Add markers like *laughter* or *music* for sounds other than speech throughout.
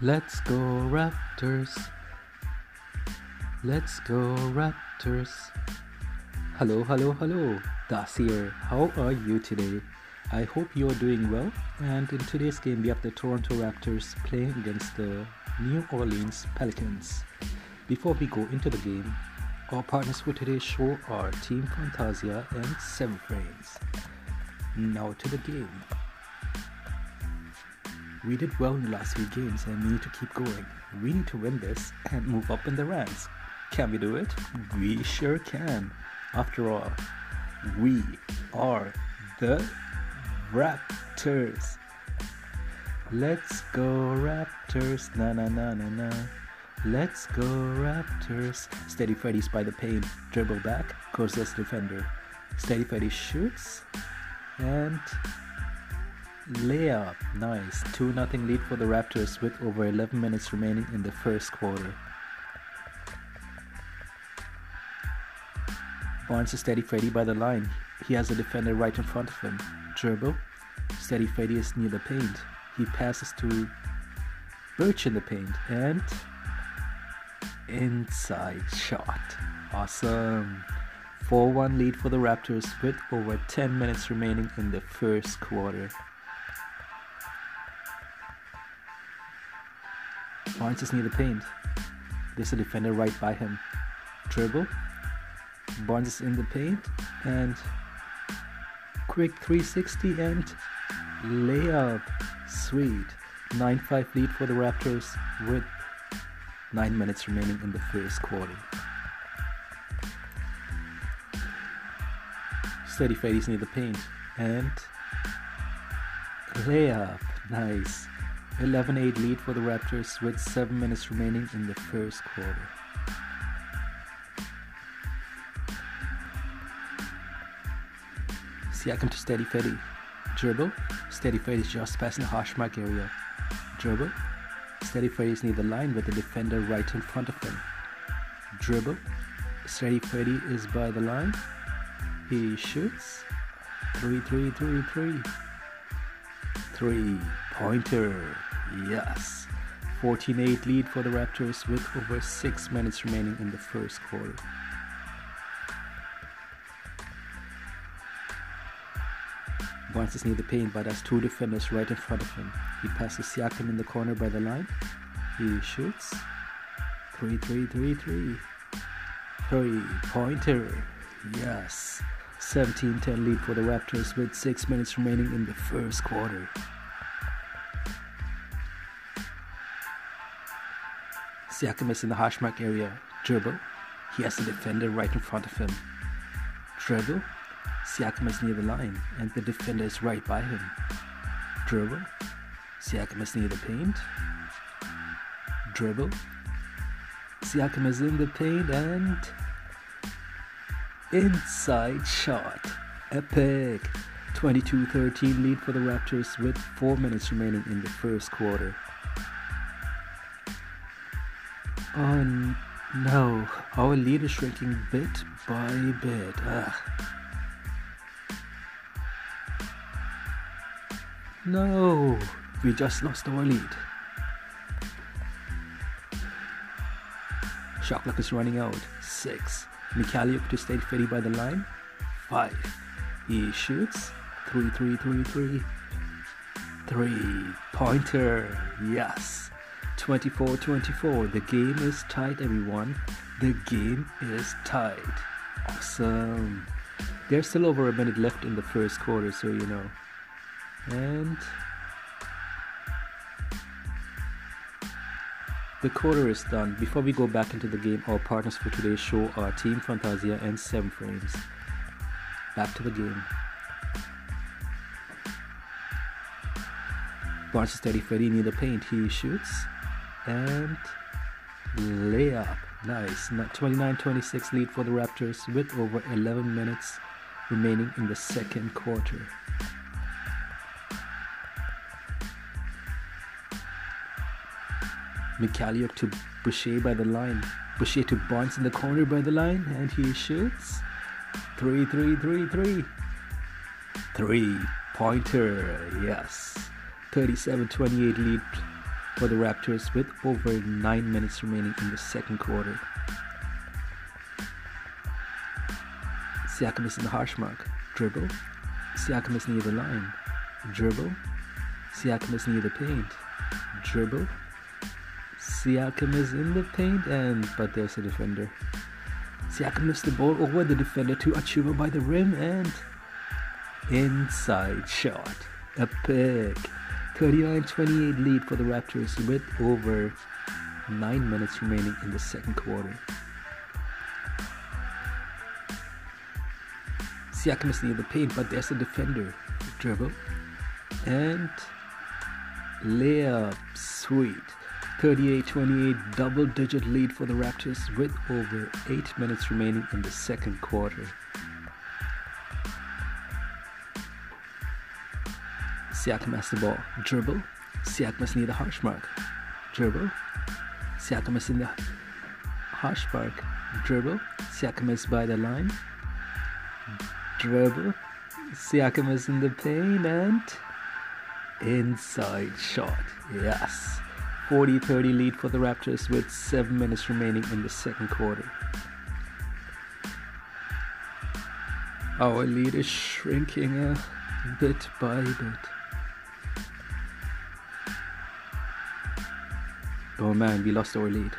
Let's go Raptors. Let's go Raptors. Hello, hello, hello. Das here. How are you today? I hope you are doing well. And in today's game, we have the Toronto Raptors playing against the New Orleans Pelicans. Before we go into the game, our partners for today's show are Team Fantasia and Seven Frames. Now to the game. We did well in the last few games and we need to keep going. We need to win this and move up in the ranks. Can we do it? We sure can. After all, we are the Raptors. Let's go Raptors, na na na na na. Let's go Raptors. Steady Freddy's by the paint, dribble back, Courseless defender. Steady Freddy shoots and layup. Nice. 2 0 lead for the Raptors with over 11 minutes remaining in the first quarter. Barnes is steady Freddy by the line. He has a defender right in front of him. Dribble. Steady Freddy is near the paint. He passes to Birch in the paint and inside shot. Awesome. 4 1 lead for the Raptors with over 10 minutes remaining in the first quarter. Barnes is near the paint. There's a defender right by him. Dribble. Barnes is in the paint and quick 360 and layup. Sweet. 9 5 lead for the Raptors with 9 minutes remaining in the first quarter. Steady Freddy's near the paint and layup. Nice. 11 8 lead for the Raptors with 7 minutes remaining in the first quarter. Siakam to Steady Freddy. Dribble. Steady Freddy's just passing the hash mark area. Dribble. Steady Freddy's near the line with the defender right in front of him. Dribble. Steady Freddy is by the line. He shoots. 3 3 3 3. Three pointer. Yes. 14 8 lead for the Raptors with over 6 minutes remaining in the first quarter. Barnes is near the paint but has two defenders right in front of him. He passes Siakam in the corner by the line. He shoots. 3 3 3 3. Three pointer. Yes. 17 10 lead for the Raptors with 6 minutes remaining in the first quarter. Siakam is in the hash mark area. Dribble. He has a defender right in front of him. Dribble. Siakam is near the line, and the defender is right by him. Dribble. Siakam is near the paint. Dribble. Siakam is in the paint and inside shot. Epic. 22 13 lead for the Raptors with 4 minutes remaining in the first quarter. Oh no, our lead is shrinking bit by bit. Ugh. No, we just lost our lead. Shot clock is running out. Six. Mykhailiuk to stay Freddy by the line. Five. He shoots. Three, three, three, three. Three. Pointer. Yes. 24 24. The game is tied, everyone. The game is tied. Awesome. There's still over a minute left in the first quarter, so you know. And the quarter is done. Before we go back into the game, our partners for today's show are Team Fantasia and 7 Frames. Back to the game. Barnes is steady Freddy near the paint. He shoots and layup. Nice. 29 26 lead for the Raptors with over 11 minutes remaining in the second quarter. Mykhailiuk to Boucher by the line. Boucher to Barnes in the corner by the line, and he shoots. 3 3 3 3. Three pointer, yes. 37 28 lead for the Raptors with over 9 minutes remaining in the second quarter. Siakam is in the hash mark. Dribble. Siakam is near the line. Dribble. Siakam is near the paint. Dribble. Siakam is in the paint and but there's a defender. Siakam missed the ball over the defender to Achiuwa by the rim and inside shot. A pick. 39-28 lead for the Raptors with over 9 minutes remaining in the second quarter. Siakam is near the paint, but there's a defender. Dribble. And layup. Sweet. 38-28 double digit lead for the Raptors with over 8 minutes remaining in the second quarter. Siakam has the ball. Dribble. Siakam is near the hash mark. Dribble. Siakam is in the hash mark. Dribble. Siakam is by the line. Dribble. Siakam is in the paint and inside shot. Yes. 40 30 lead for the Raptors with 7 minutes remaining in the second quarter. Our lead is shrinking a bit by bit. Oh man, we lost our lead.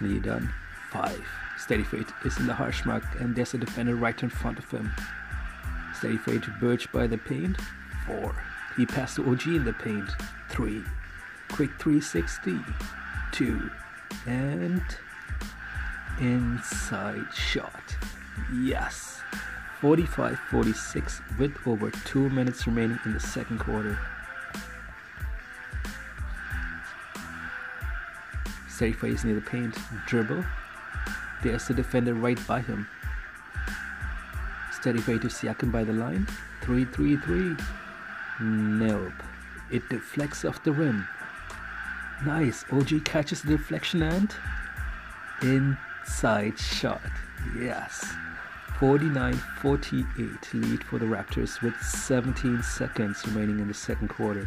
Nearly done. 5. Steady fate is in the hash mark and there's a defender right in front of him. Steady fade to Birch by the paint. 4. He passed to OG in the paint. 3. Quick 360. 2. And inside shot. Yes. 45 46 with over 2 minutes remaining in the second quarter. Steady face near the paint. Dribble. There's the defender right by him. Steady fade to Siakam by the line. 3 3 3. Nope. It deflects off the rim. Nice. OG catches the deflection and inside shot. Yes. 49 48 lead for the Raptors with 17 seconds remaining in the second quarter.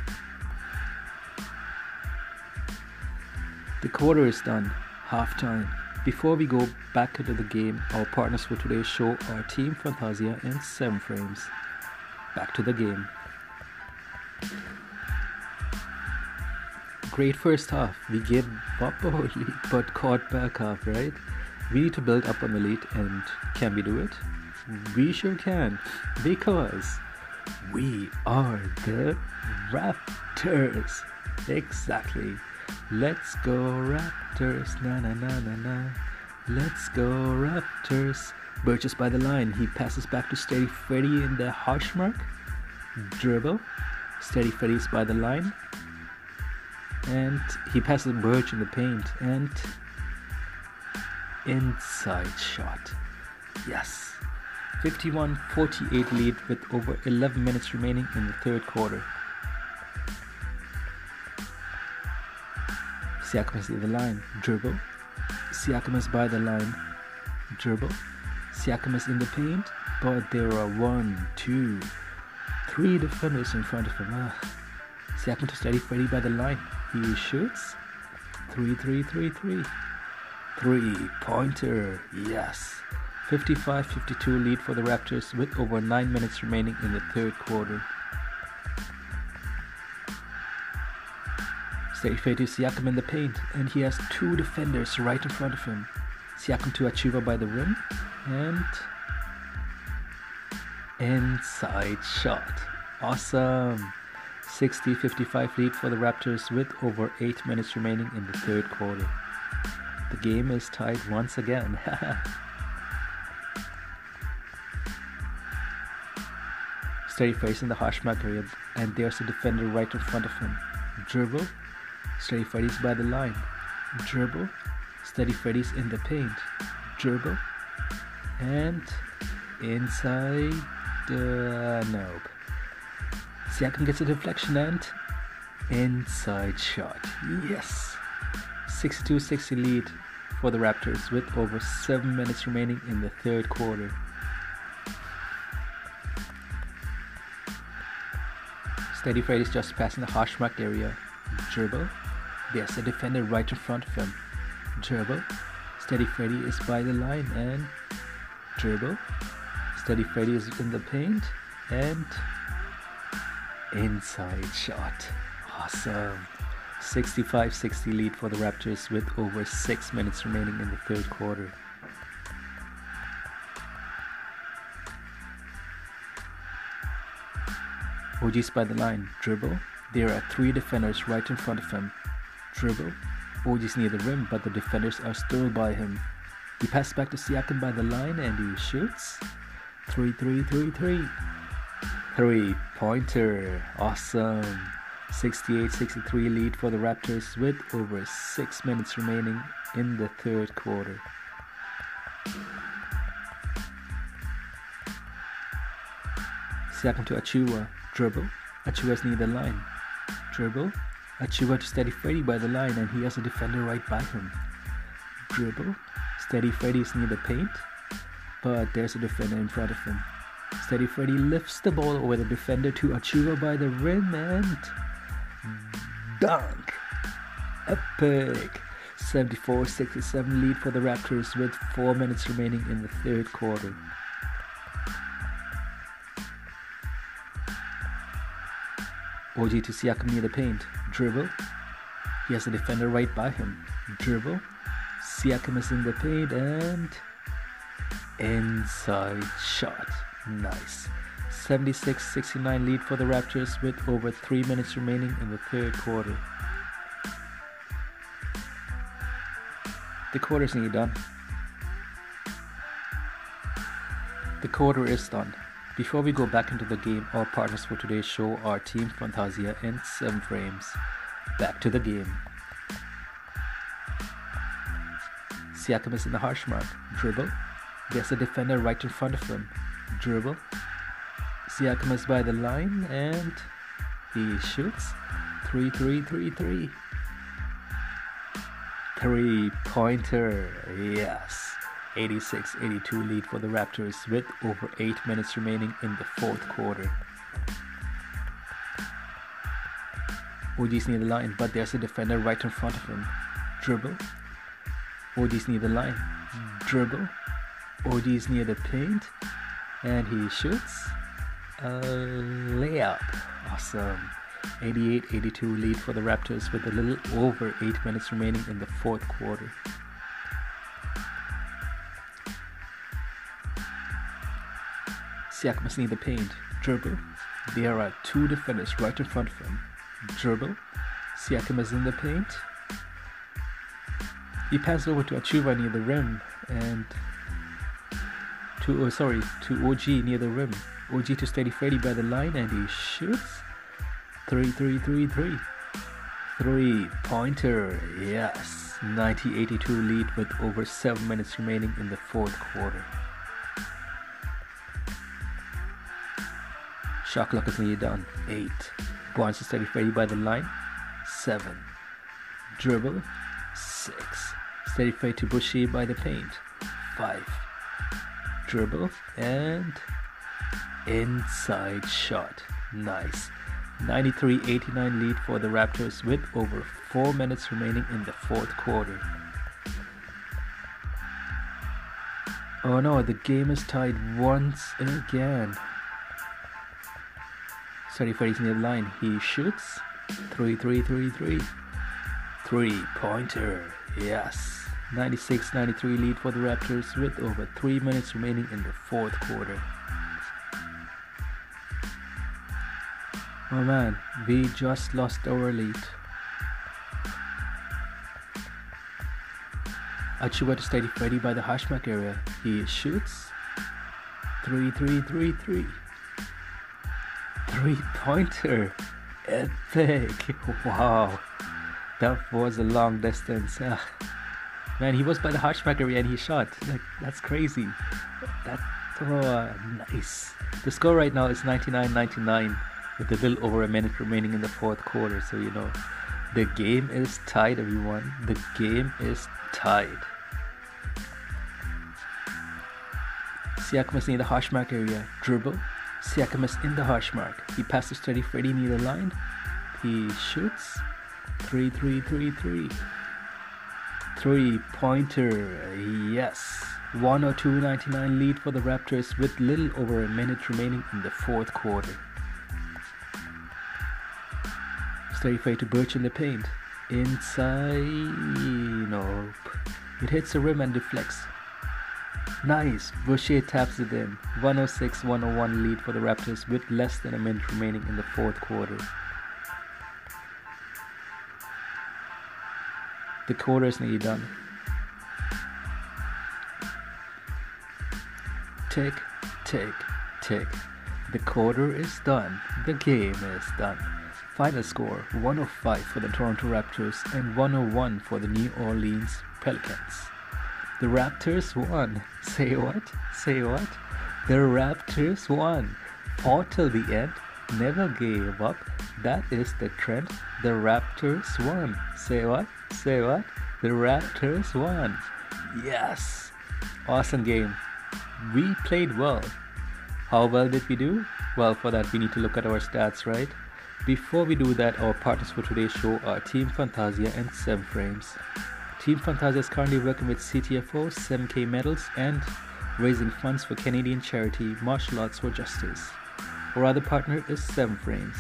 The quarter is done. Halftime. Before we go back into the game, our partners for today's show are Team Fantasia and 7 Frames. Back to the game. Great first half. We gave up lead *laughs* but caught back up, right? We need to build up on the lead and can we do it? We sure can because we are the Raptors. Exactly. Let's go Raptors, na na na na na. Let's go Raptors. Burgess by the line. He passes back to Steady Freddy in the hash mark. Dribble. Steady Freddy's by the line. And he passes Birch in the paint. And inside shot. Yes. 51 48 lead with over 11 minutes remaining in the third quarter. Siakam is in the line. Dribble. Siakam is by the line. Dribble. Siakam is in the paint, but there are one, two, three defenders in front of him. Ah. Siakam to steady Freddy by the line. He shoots. Three, three, three, three. Three pointer. Yes. 55 52 lead for the Raptors with over 9 minutes remaining in the third quarter. Fade to Siakam in the paint, and he has two defenders right in front of him. Siakam to Achiuwa by the rim, and inside shot. Awesome. 60 55 lead for the Raptors with over 8 minutes remaining in the third quarter. The game is tied once again. *laughs* Steady facing the area, and there's a defender right in front of him. Dribble, Steady Freddy's by the line. Dribble. Steady Freddy's in the paint. Dribble. And inside. Uh, nope. Siakam gets a deflection and inside shot. Yes. 62 60 lead for the Raptors with over 7 minutes remaining in the third quarter. Steady Freddy is just passing the hash mark area. Dribble. There's a defender right in front of him. Dribble. Steady Freddy is by the line and dribble. Steady Freddy is in the paint and inside shot. Awesome. 65 60 lead for the Raptors with over 6 minutes remaining in the third quarter. OG's by the line, dribble. There are three defenders right in front of him. Dribble. OG's near the rim, but the defenders are still by him. He passes back to Siakam by the line and he shoots. 3 3 3 3. Three pointer. Awesome. 68 63 lead for the Raptors with over 6 minutes remaining in the third quarter. Siakam to Achiuwa. Dribble. Achiuwa's near the line. Dribble. Achiuwa to Steady Freddy by the line and he has a defender right by him. Dribble. Steady Freddy is near the paint, but there's a defender in front of him. Steady Freddy lifts the ball over the defender to Achiuwa by the rim and dunk. Epic. 74-67 lead for the Raptors with 4 minutes remaining in the third quarter. OG to Siakam near the paint. Dribble. He has a defender right by him. Dribble. Siakam is in the paint and inside shot. Nice. 76-69 lead for the Raptors with over 3 minutes remaining in the third quarter. The quarter's nearly done. The quarter is done. Before we go back into the game, our partners for today's show are Team Fantasia and 7 Frames. Back to the game. Siakam is in the hash mark. Dribble. There's a defender right in front of him. Dribble. Siakam is by the line and he shoots. 3 3 3 3. Three pointer. Yes. 86 82 lead for the Raptors with over 8 minutes remaining in the fourth quarter. OG's near the line, but there's a defender right in front of him. Dribble. OG's near the line. Dribble. OG's near the paint. And he shoots. Layup. Awesome. 88 82 lead for the Raptors with a little over 8 minutes remaining in the fourth quarter. Siakam is near the paint. Dribble. There are two defenders right in front of him. Dribble. Siakam is in the paint. He passes over to Achiuwa near the rim and to oh sorry to OG near the rim. OG to Steady Freddy by the line and he shoots. Three three three three. Three pointer, yes. 90 82 lead with over 7 minutes remaining in the fourth quarter. Shot clock is nearly done. 8. Barnes to Steady Freddy by the line. 7. Dribble. 6. Steady Freddy to Boucher by the paint. 5. Dribble. And inside shot. Nice. 93 89 lead for the Raptors with over 4 minutes remaining in the fourth quarter. Oh no, the game is tied once again. For near the line. He shoots. 3 3 3 3. Three pointer. Yes. 96 93 lead for the Raptors with over 3 minutes remaining in the fourth quarter. Oh man, we just lost our lead. Achiuwa to Steady Freddy by the hashmark area. He shoots. 3 3 3 3. Three pointer. Epic. *laughs* Wow. That was a long distance. Ugh. *laughs* Ah. Man, he was by the hashmark area and he shot. Like, that's crazy. That, oh, nice. The score right now is 99 99 with a little over a minute remaining in the fourth quarter. So, you know, the game is tied, everyone. The game is tied. Siakam is in the hash mark area. Dribble. Siakam is in the hash mark. He passes Steady Freddy near the line. He shoots. 3 3 3 3. Three pointer. Yes. 102.99 lead for the Raptors with little over a minute remaining in the fourth quarter. Steady fade to Birch in the paint. Inside. Nope. It hits the rim and deflects. Nice. Boucher taps it in. 106 101 lead for the Raptors with less than a minute remaining in the fourth quarter. The quarter is nearly done. Tick, tick, tick. The quarter is done. The game is done. Final score 105 for the Toronto Raptors and 101 for the New Orleans Pelicans. The Raptors won. *laughs* Say what? Say what? The Raptors won. Fought till the end. Never gave up. That is the trend. The Raptors won. Say what? Say what? The Raptors won. Yes. Awesome game. We played well. How well did we do? Well, for that, we need to look at our stats, right? Before we do that, our partners for today's show are Team Fantasia and 7 Frames. Team Fantasia is currently working with CTFO, 7K medals, and raising funds for Canadian charity Martial Arts for Justice. Our other partner is 7 Frames.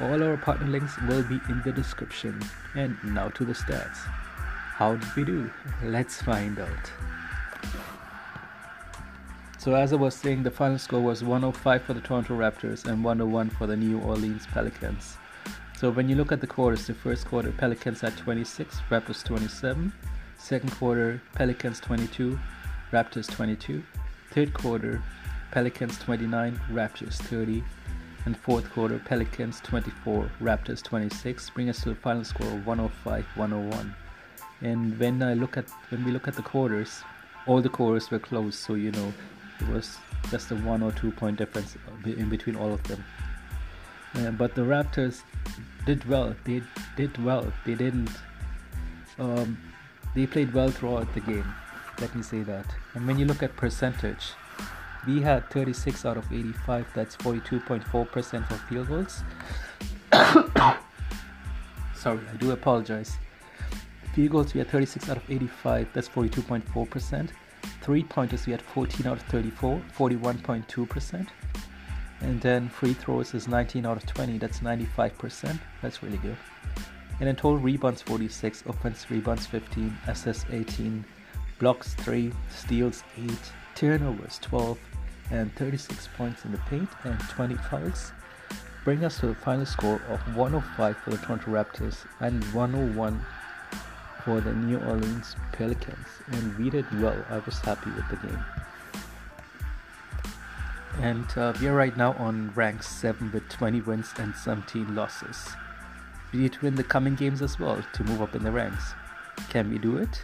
All our partner links will be in the description. And now to the stats. How did we do? Let's find out. So as I was saying, the final score was 105 for the Toronto Raptors and 101 for the New Orleans Pelicans. So when you look at the quarters, the first quarter Pelicans at 26, Raptors 27. Second quarter Pelicans 22, Raptors 22. Third quarter Pelicans 29, Raptors 30. And fourth quarter Pelicans 24, Raptors 26, bring us to the final score of 105-101. And when I look at when we look at the quarters, all the quarters were close, so you know it was just a one or two point difference in between all of them. But the Raptors did well. They did well. They didn't. Um, they played well throughout the game. Let me say that. And when you look at percentage, we had 36 out of 85. That's 42.4% for field goals. *coughs* Sorry, I do apologize. Field goals we had 36 out of 85. That's 42.4%. Three pointers we had 14 out of 34, 41.2%. And then free throws is 19 out of 20, that's 95%. That's really good. And in total rebounds 46, offense rebounds 15, assists 18, blocks 3, steals 8, turnovers 12, and 36 points in the paint and 20 fouls. Bring us to a final score of 105 for the Toronto Raptors and 101 for the New Orleans Pelicans, and we did well. I was happy with the game. And uh, we are right now on rank 7 with 20 wins and 17 losses. We need to win the coming games as well to move up in the ranks. Can we do it?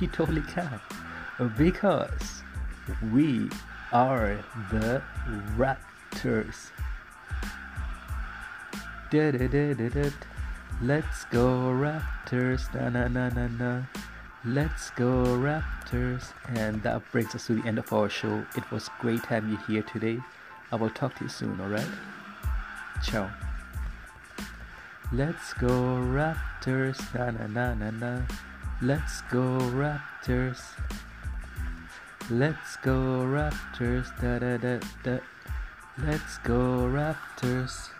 We totally can. Because we are the Raptors. Da da da da da. Let's go Raptors, na na na na na. Let's go Raptors. And that brings us to the end of our show. It was great having you here today. I will talk to you soon, alright? Ciao. Let's go Raptors, na na na na na. Let's go Raptors. Let's go Raptors, da da da da. Let's go Raptors.